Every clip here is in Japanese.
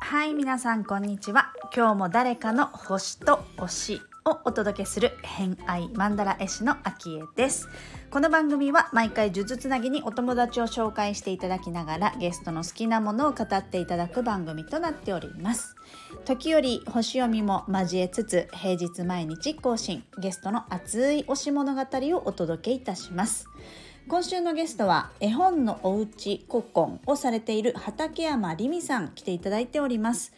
はい皆さんこんにちは。今日も誰かの星と推しをお届けする偏愛マンダ絵師のアキです。この番組は毎回呪術つなぎにお友達を紹介していただきながらゲストの好きなものを語っていただく番組となっております。時折星読みも交えつつ平日毎日更新ゲストの熱い推し物語をお届けいたします。今週のゲストは絵本のおうちコッコンをされている畠山りみさん来ていただいております。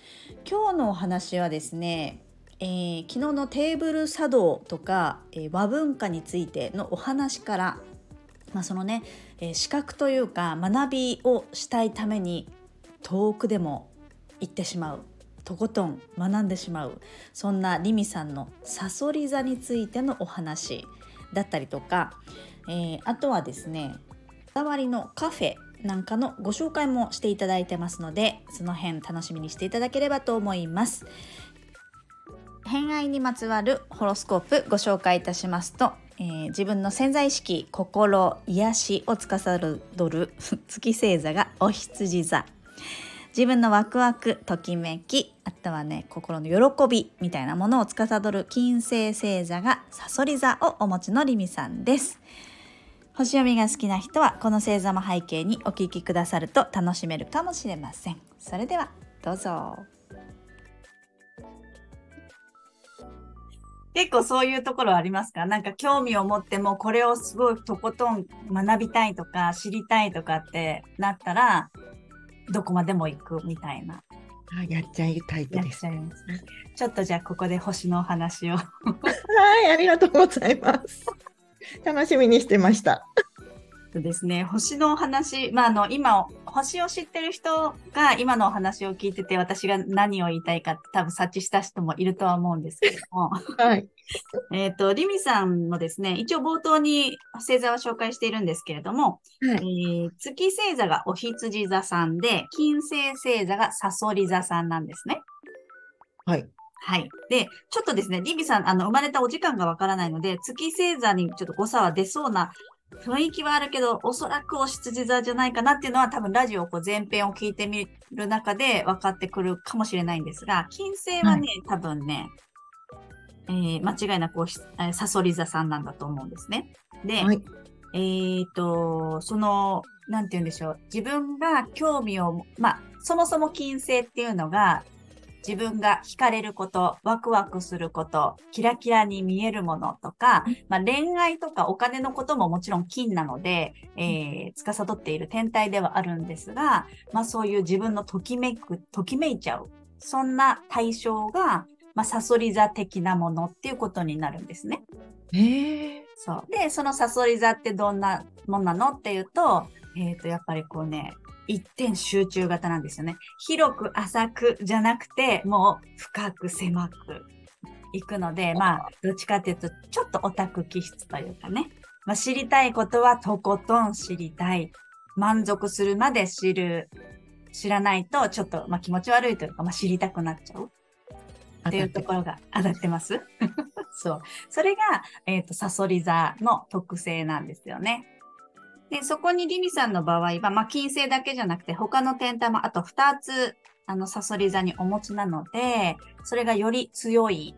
今日のお話はですね、えー、昨日のテーブル茶道とか、えー、和文化についてのお話からまあ、そのね、えー、資格というか学びをしたいために遠くでも行ってしまう。とことん学んでしまうそんなりみさんのさそり座についてのお話だったりとか、えー、あとはですねこだわりのカフェなんかのご紹介もしていただいてますのでその辺楽しみにしていただければと思います。偏愛にまつわるホロスコープご紹介いたしますと、えー、自分の潜在意識心癒しを司る 月星座がお羊座。自分のワクワクときめきとはね心の喜びみたいなものを司る金星星座がさそり座をお持ちのりみさんです。星読みが好きな人はこの星座も背景にお聞きくださると楽しめるかもしれません。それではどうぞ。結構そういうところありますか？なんか興味を持ってもこれをすごいとことん学びたいとか知りたいとかってなったらどこまでも行くみたいな。あやっちゃいタイプです。ちね、ちょっとじゃあここで星のお話を。はい、ありがとうございます。楽しみにしてました。とですね、星のお話、まあ、あの、今、星を知ってる人が今のお話を聞いてて、私が何を言いたいかって多分察知した人もいるとは思うんですけども。はい。えっと、リミさんもですね、一応冒頭に星座を紹介しているんですけれども、はい、えー、月星座がお羊座さんで、金星星座がサソリ座さんなんですね。はい。はい。で、ちょっとですね、リミさん、あの、生まれたお時間がわからないので、月星座にちょっと誤差は出そうな雰囲気はあるけど、おそらくお羊座じゃないかなっていうのは多分ラジオこう前編を聞いてみる中で分かってくるかもしれないんですが、金星はね、はい、多分ね、えー、間違いなくさそり座さんなんだと思うんですね。で、はい、えっ、と、その、なんて言うんでしょう。自分が興味を、まあ、そもそも金星っていうのが、自分が惹かれること、ワクワクすること、キラキラに見えるものとか、まあ、恋愛とかお金のことももちろん金なので、えー、司っている天体ではあるんですが、まあ、そういう自分のときめく、ときめいちゃう。そんな対象が、まあ、サソリ座的なものっていうことになるんですね。へー。そう。で、そのサソリ座ってどんなもんなのっていうと、えっ、ー、と、やっぱりこうね、一点集中型なんですよね。広く浅くじゃなくて、もう深く狭くいくので、まあ、どっちかっていうと、ちょっとオタク気質というかね。まあ、知りたいことはとことん知りたい。満足するまで知る。知らないと、ちょっと、まあ、気持ち悪いというか、まあ、知りたくなっちゃう。っていうところが当たってますそう。それが、えっ、ー、と、サソリ座の特性なんですよね。で、そこにリミさんの場合は、まあ、金星だけじゃなくて、他の天体もあと2つ、あの、サソリ座にお持ちなので、それがより強い、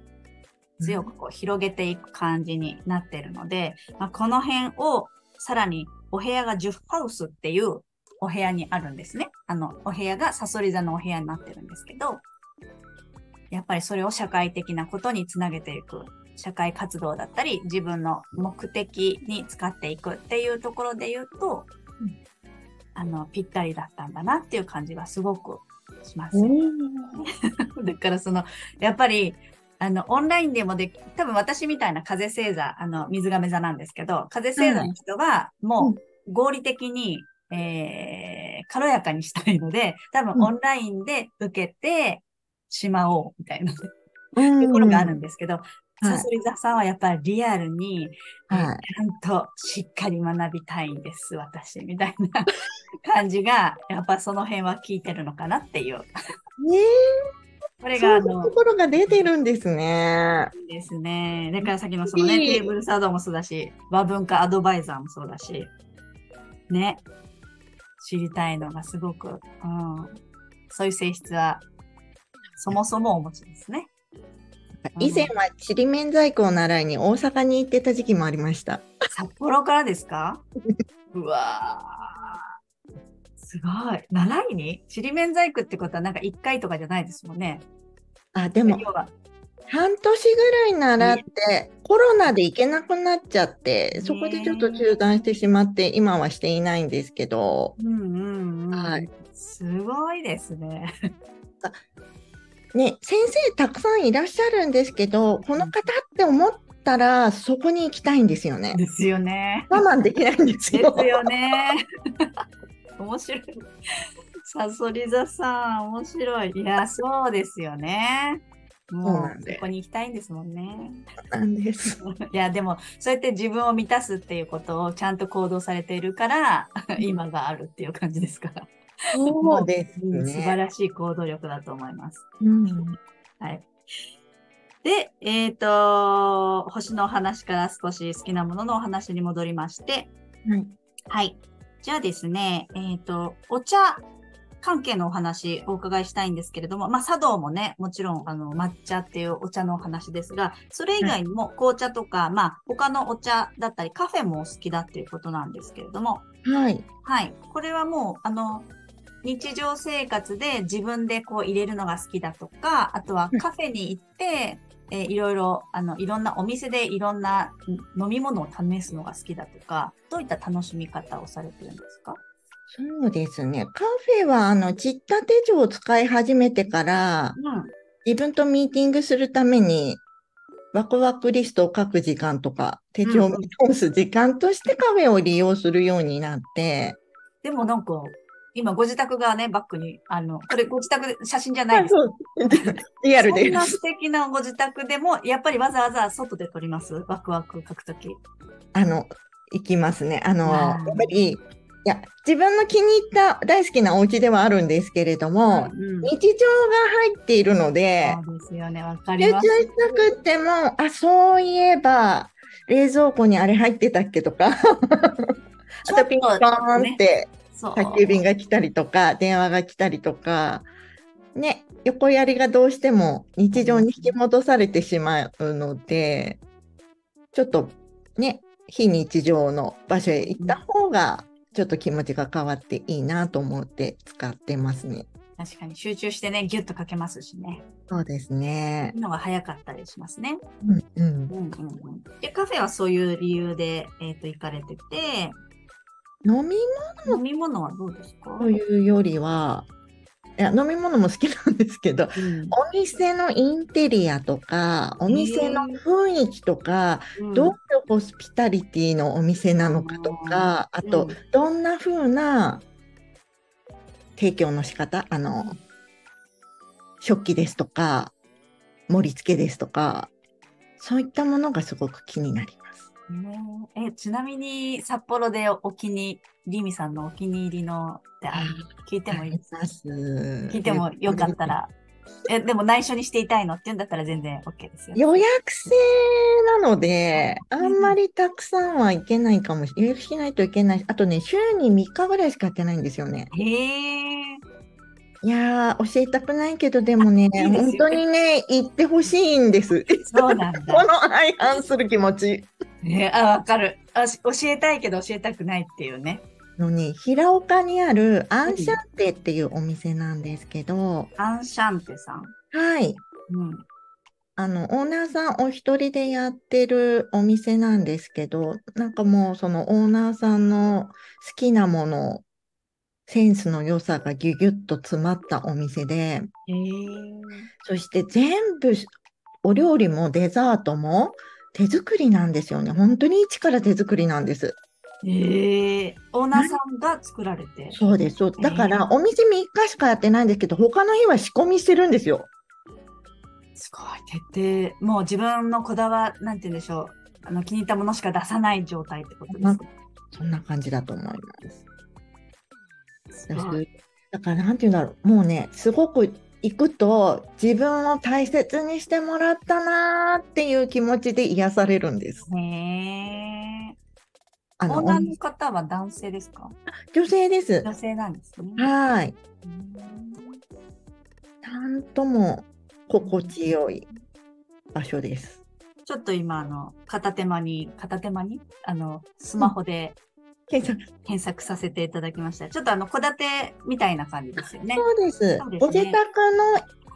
強くこう広げていく感じになってるので、まあ、この辺をさらにお部屋が10ハウスっていうお部屋にあるんですね。あの、お部屋がサソリ座のお部屋になってるんですけど、やっぱりそれを社会的なことにつなげていく。社会活動だったり、自分の目的に使っていくっていうところで言うと、うん、あの、ぴったりだったんだなっていう感じはすごくします。だからその、やっぱり、あの、オンラインでもで多分私みたいな風星座、あの、水亀座なんですけど、風星座の人は、もう合理的に、うん、えー、軽やかにしたいので、多分オンラインで受けてしまおう、みたいな、うん、ところがあるんですけど、さそり座さんはやっぱりリアルに、はい、ちゃんとしっかり学びたいんです、私、みたいな感じが、やっぱその辺は聞いてるのかなっていう。えこれそういうがあのところが出てるんですね。ですね。だからさっきのそのね、テーブルサードもそうだし、和文化アドバイザーもそうだし、ね。知りたいのがすごく、うん。そういう性質は、そもそもお持ちですね。以前はちりめん細工を習いに大阪に行ってた時期もありました。札幌からですか？うわーすごい。習いに？ちりめん細工ってことはなんか1回とかじゃないですもんね。あ、でも半年ぐらい習って、コロナで行けなくなっちゃって、そこでちょっと中断してしまって、今はしていないんですけど、うんうんうん。はいすごいですね。ね、先生たくさんいらっしゃるんですけど、この方って思ったら、そこに行きたいんですよね。ですよね。我慢できないんですでよ。すよね。面白い。サソリ座さん、面白い。いや、そうですよね。もう、そこに行きたいんですもんね。なんです。いや、でも、そうやって自分を満たすっていうことをちゃんと行動されているから、今があるっていう感じですから。そうですうん素晴ね。らしい行動力だと思います。うんはい。で、えっ、と、星のお話から少し好きなもののお話に戻りまして、はいはい。じゃあですね、えっ、と、お茶関係のお話お伺いしたいんですけれども、まあ、茶道もね、もちろん、あの、抹茶っていうお茶のお話ですが、それ以外にも紅茶とか、まあ、他のお茶だったり、カフェもお好きだっていうことなんですけれども、はい。はい。これはもう、あの、日常生活で自分でこう入れるのが好きだとか、あとはカフェに行って、えーいろいろ、あの、いろんなお店でいろんなん飲み物を試すのが好きだとか、どういった楽しみ方をされてるんですか？そうですね。カフェは、あの、ちった手帳を使い始めてから、うん。自分とミーティングするために、ワクワクリストを書く時間とか、手帳を見通す時間としてカフェを利用するようになって、でもなんか、今ご自宅がね、バックに、あの、これご自宅で写真じゃないです。リアルで。そんな素敵なご自宅でも、やっぱりわざわざ外で撮ります？ワクワク書くとき。あの、行きますね。あの、あ。やーっぱり、いや、自分の気に入った大好きなお家ではあるんですけれども、うんうん。日常が入っているので、そうですよね、わかり集中ます。したくっても、あ、そういえば、冷蔵庫にあれ入ってたっけとか、あとピンポーンって。そう宅急便が来たりとか、電話が来たりとか、ね、横やりがどうしても日常に引き戻されてしまうので、ちょっとね、非日常の場所へ行った方が、ちょっと気持ちが変わっていいなと思って使ってますね。確かに集中してね、ギュッと書けますしね。そうですね。のが早かったりしますね。うんうん。うんうんうん。で、カフェはそういう理由で、えっ、と、行かれてて、飲み飲み物はどうですか？というよりは、いや飲み物も好きなんですけど、うん。お店のインテリアとか、お店の雰囲気とか、どういうホスピタリティのお店なのかとか、あと、うん。どんな風な提供の仕方、あの、食器ですとか、盛り付けですとか、そういったものがすごく気になります。ねえ、ちなみに札幌でお気に、リミさんのお気に入りのってある聞いてもいいです。聞いてもよかったら。え、でも内緒にしていたいの？って言うんだったら全然 OK ですよ。予約制なので、あんまりたくさんはいけないかもしれない。予約しないといけない。あとね、週に3日ぐらいしかやってないんですよね。へえ。いやー、教えたくないけど、でもね、いいですよ本当にね、行ってほしいんです。そうなんだ この相反する気持ち。ねあ、わかるあし。教えたいけど教えたくないっていうね。のね、平岡にあるアンシャンテっていうお店なんですけど、アンシャンテさん？はい。うん。あの、オーナーさんお一人でやってるお店なんですけど、なんかもうそのオーナーさんの好きなもの、センスの良さがギュギュッと詰まったお店で。そして全部お料理もデザートも手作りなんですよね。本当に一から手作りなんです。ええ。オーナーさんが作られて？そうです。そうだからお店3日しかやってないんですけど、他の日は仕込みしてるんですよ。すごい。徹底。もう自分のこだわ、なんて言うんでしょう。あの、気に入ったものしか出さない状態ってことですね。そんな感じだと思います。だからなんて言うんだろう。もうね、すごく行くと自分を大切にしてもらったなーっていう気持ちで癒されるんです。へえ。あのオーナーの方は男性ですか？女性です。女性なんですね。はい。うんなんとも心地よい場所です。ちょっと今、あの、片手間に、片手間に、あの、スマホで検索検索させていただきました。ちょっとあの、戸建てみたいな感じですよね。そうです。ですねご自宅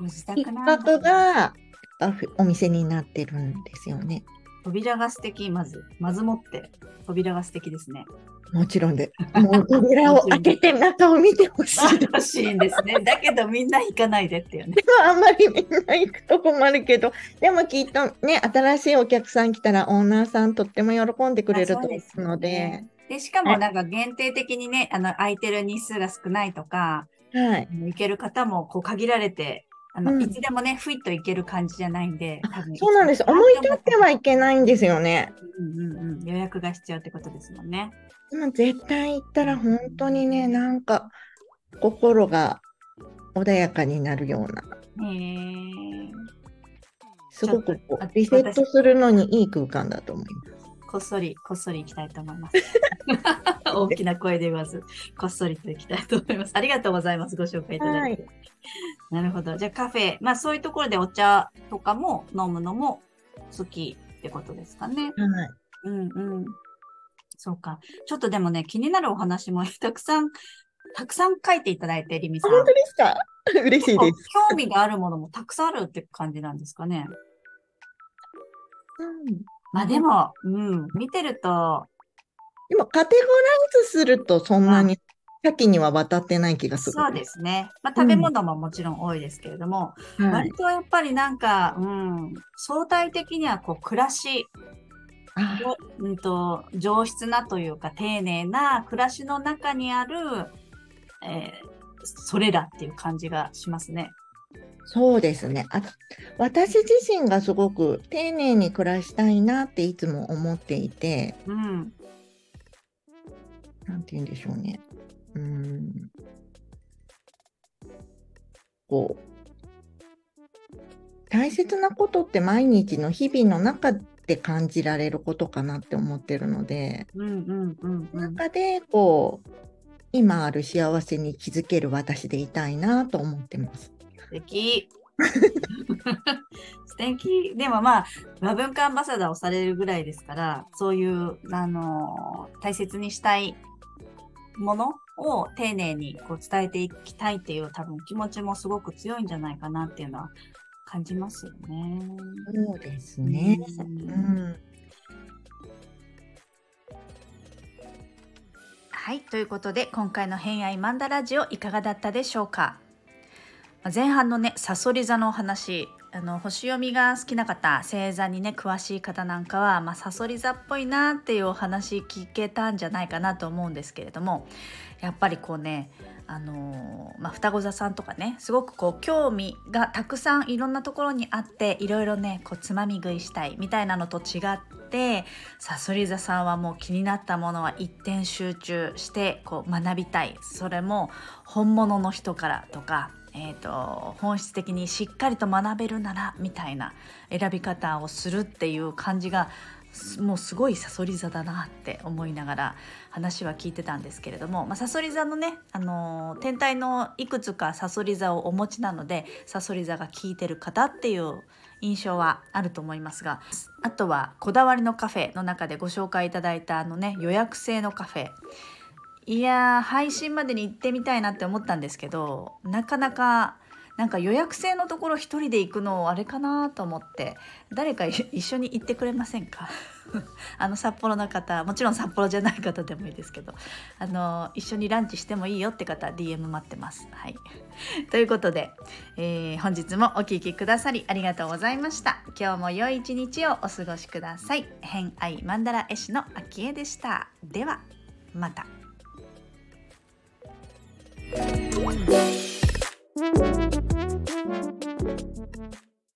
の一角がお店になってるんですよね。扉が素敵、まず。まずもって、扉が素敵ですね。もちろんで。もう扉を開けて中を見てほしい。欲しいんですね。だけどみんな行かないでっていうね。あんまりみんな行くと困るけど、でもきっとね、新しいお客さん来たらオーナーさんとっても喜んでくれると思うので、で、しかもなんか限定的にね、あの、空いてる日数が少ないとか、はい。行ける方もこう限られて、あの、うんいつでもね、ふいっと行ける感じじゃないんで、多分そうなんです。思い立ってはいけないんですよね。うんうんうん。予約が必要ってことですもんね。でも絶対行ったら本当にね、なんか心が穏やかになるような、へーすごくこうリセットするのにいい空間だと思います。こっそり、こっそり行きたいと思います。大きな声で言わず、こっそりと行きたいと思います。ありがとうございます。ご紹介いただいて。なるほど。じゃあカフェ、まあそういうところでお茶とかも飲むのも好きってことですかね。はい。うんうん。そうか。ちょっとでもね、気になるお話もたくさん、たくさん書いていただいて、リミさん。本当ですか？嬉しいです。興味があるものもたくさんあるって感じなんですかね。うんまあでも、うん、見てると、でもカテゴライズするとそんなに先には渡ってない気がする。そうですね。まあ食べ物ももちろん多いですけれども、はい割。とやっぱりなんか、うん、相対的にはこう暮らし、あうんと、上質なというか丁寧な暮らしの中にある、えーそれらっていう感じがしますね。そうですねあ。私自身がすごく丁寧に暮らしたいなっていつも思っていて、うん。なんて言うんでしょうね。うーん。こう。大切なことって毎日の日々の中で感じられることかなって思ってるので、うんうんうんうん。中でこう、今ある幸せに気づける私でいたいなと思ってます。素敵。素敵。でもまあ、和文化アンバサダーをされるぐらいですから、そういう、あのー大切にしたいものを丁寧にこう伝えていきたいっていう多分気持ちもすごく強いんじゃないかなっていうのは感じますよね。そうですね。ううんん。はい。ということで、今回の偏愛マンダラジオいかがだったでしょうか？まあ前半のね、サソリ座のお話、あの、星読みが好きな方、星座にね、詳しい方なんかは、まあ、サソリ座っぽいなっていうお話聞けたんじゃないかなと思うんですけれども、やっぱりこうね、あのーまあ、双子座さんとかねすごくこう興味がたくさんいろんなところにあっていろいろねこうつまみ食いしたいみたいなのと違ってさそり座さんはもう気になったものは一点集中してこう学びたい。それも本物の人からとか、えー、と本質的にしっかりと学べるならみたいな選び方をするっていう感じがもうすごいさそり座だなって思いながら話は聞いてたんですけれども、ま、さそり座のね、あのー天体のいくつかさそり座をお持ちなのでさそり座が効いてる方っていう印象はあると思いますがあとはこだわりのカフェの中でご紹介いただいたあのね予約制のカフェ。いやー配信までに行ってみたいなって思ったんですけどなかなかなんか予約制のところ一人で行くのあれかなと思って誰か一緒に行ってくれませんか？あの札幌の方もちろん札幌じゃない方でもいいですけどあの一緒にランチしてもいいよって方 DM 待ってます。はい、ということで、えー本日もお聴きくださりありがとうございました。今日も良い一日をお過ごしください。偏愛マンダラ絵師の秋江でした。ではまた。Música